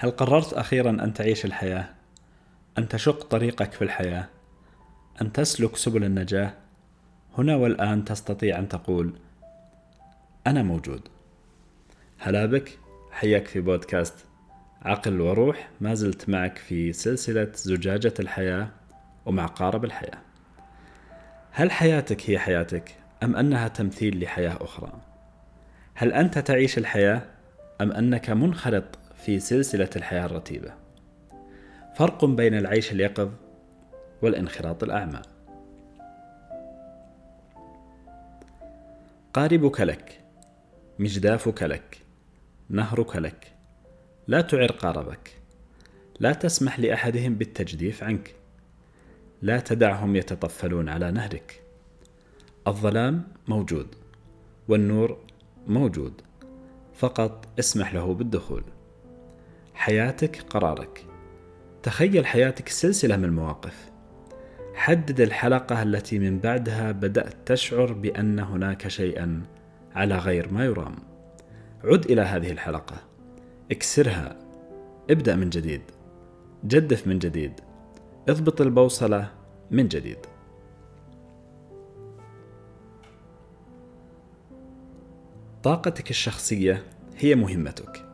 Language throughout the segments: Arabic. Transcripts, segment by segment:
هل قررت أخيرا أن تعيش الحياة؟ أن تشق طريقك في الحياة؟ أن تسلك سبل النجاة؟ هنا والآن تستطيع أن تقول أنا موجود هلا بك حياك في بودكاست عقل وروح ما زلت معك في سلسلة زجاجة الحياة ومع قارب الحياة هل حياتك هي حياتك أم أنها تمثيل لحياة أخرى؟ هل أنت تعيش الحياة أم أنك منخرط في سلسلة الحياة الرتيبة؟ فرق بين العيش اليقظ والانخراط الأعمى. قاربك لك مجدافك لك نهرك لك لا تعر قاربك لا تسمح لأحدهم بالتجديف عنك لا تدعهم يتطفلون على نهرك. الظلام موجود والنور موجود فقط اسمح له بالدخول. حياتك قرارك. تخيل حياتك سلسلة من المواقف. حدد الحلقة التي من بعدها بدأت تشعر بأن هناك شيئا على غير ما يرام. عد إلى هذه الحلقة. اكسرها. ابدأ من جديد. جدف من جديد. اضبط البوصلة من جديد. طاقتك الشخصية هي مهمتك.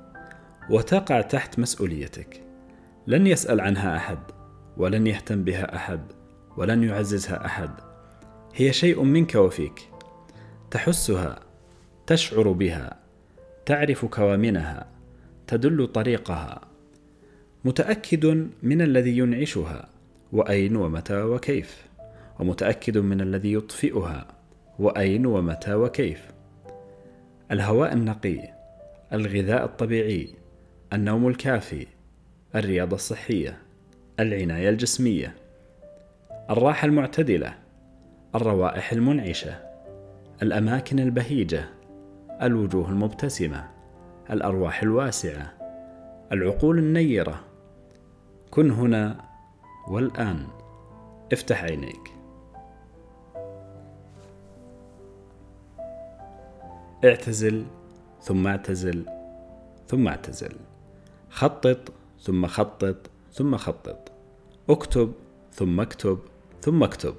وتقع تحت مسؤوليتك. لن يسأل عنها أحد ولن يهتم بها أحد ولن يعززها أحد. هي شيء منك وفيك. تحسها تشعر بها تعرف كوامنها تدل طريقها. متأكد من الذي ينعشها وأين ومتى وكيف. ومتأكد من الذي يطفئها وأين ومتى وكيف. الهواء النقي الغذاء الطبيعي النوم الكافي الرياضة الصحية العناية الجسمية الراحة المعتدلة الروائح المنعشة الأماكن البهيجة الوجوه المبتسمة الأرواح الواسعة العقول النيرة. كن هنا والآن. افتح عينيك. اعتزل ثم اعتزل ثم اعتزل. خطط ثم خطط ثم خطط. اكتب ثم اكتب ثم اكتب.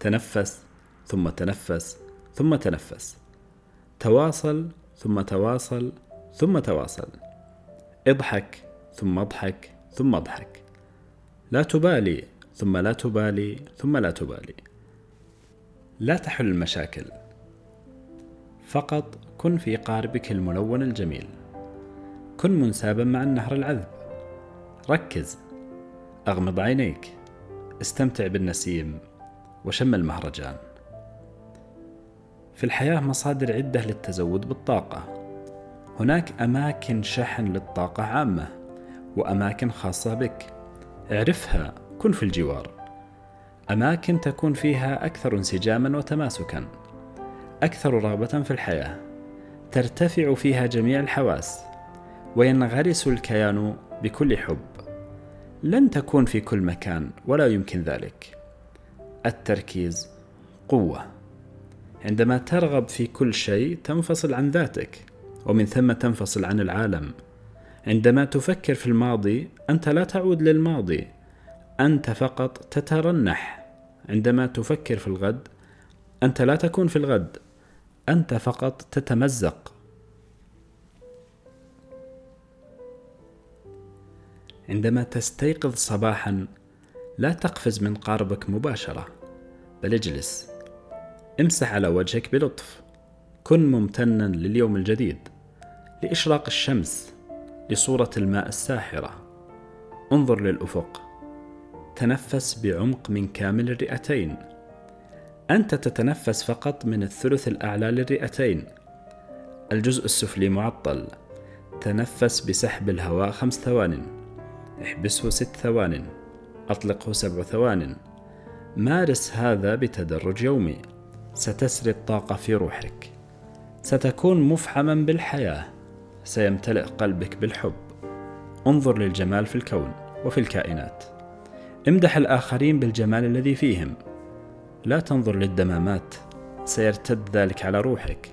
تنفس ثم تنفس ثم تنفس. تواصل ثم تواصل ثم تواصل. اضحك ثم اضحك ثم اضحك. لا تبالي ثم لا تبالي ثم لا تبالي. لا تحل المشاكل. فقط كن في قاربك الملون الجميل. كن منسابا مع النهر العذب. ركز. أغمض عينيك. استمتع بالنسيم وشم المهرجان. في الحياة مصادر عدة للتزود بالطاقة. هناك أماكن شحن للطاقة عامة وأماكن خاصة بك. اعرفها. كن في الجوار. أماكن تكون فيها أكثر انسجاما وتماسكا. أكثر رغبة في الحياة. ترتفع فيها جميع الحواس. وينغرس الكيان بكل حب. لن تكون في كل مكان ولا يمكن ذلك. التركيز قوة. عندما ترغب في كل شيء تنفصل عن ذاتك ومن ثم تنفصل عن العالم. عندما تفكر في الماضي أنت لا تعود للماضي. أنت فقط تترنح. عندما تفكر في الغد أنت لا تكون في الغد. أنت فقط تتمزق. عندما تستيقظ صباحا لا تقفز من قاربك مباشرة بل اجلس. امسح على وجهك بلطف. كن ممتنا لليوم الجديد لإشراق الشمس لصورة الماء الساحرة. انظر للأفق. تنفس بعمق من كامل الرئتين. أنت تتنفس فقط من الثلث الأعلى للرئتين. الجزء السفلي معطل. تنفس بسحب الهواء خمس ثوان. احبسه ست ثوان أطلقه سبع ثوان. مارس هذا بتدرج يومي ستسري الطاقة في روحك. ستكون مفحما بالحياة سيمتلئ قلبك بالحب. انظر للجمال في الكون وفي الكائنات. امدح الآخرين بالجمال الذي فيهم. لا تنظر للدمامات سيرتد ذلك على روحك.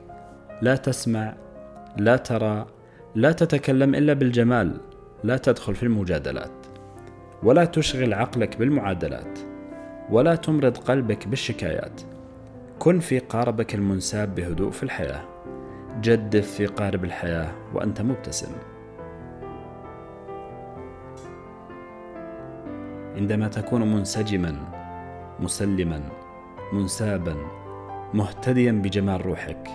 لا تسمع لا ترى لا تتكلم إلا بالجمال. لا تدخل في المجادلات ولا تشغل عقلك بالمعادلات ولا تمرض قلبك بالشكايات. كن في قاربك المنساب بهدوء في الحياة. جدف في قارب الحياة وأنت مبتسم. عندما تكون منسجما مسلما منسابا مهتديا بجمال روحك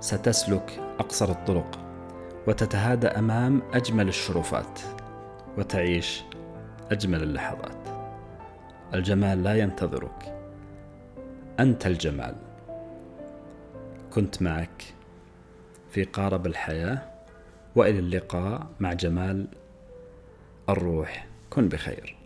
ستسلك أقصر الطرق. وتتهادى أمام أجمل الشرفات وتعيش أجمل اللحظات. الجمال لا ينتظرك. أنت الجمال. كنت معك في قارب الحياة وإلى اللقاء مع جمال الروح. كن بخير.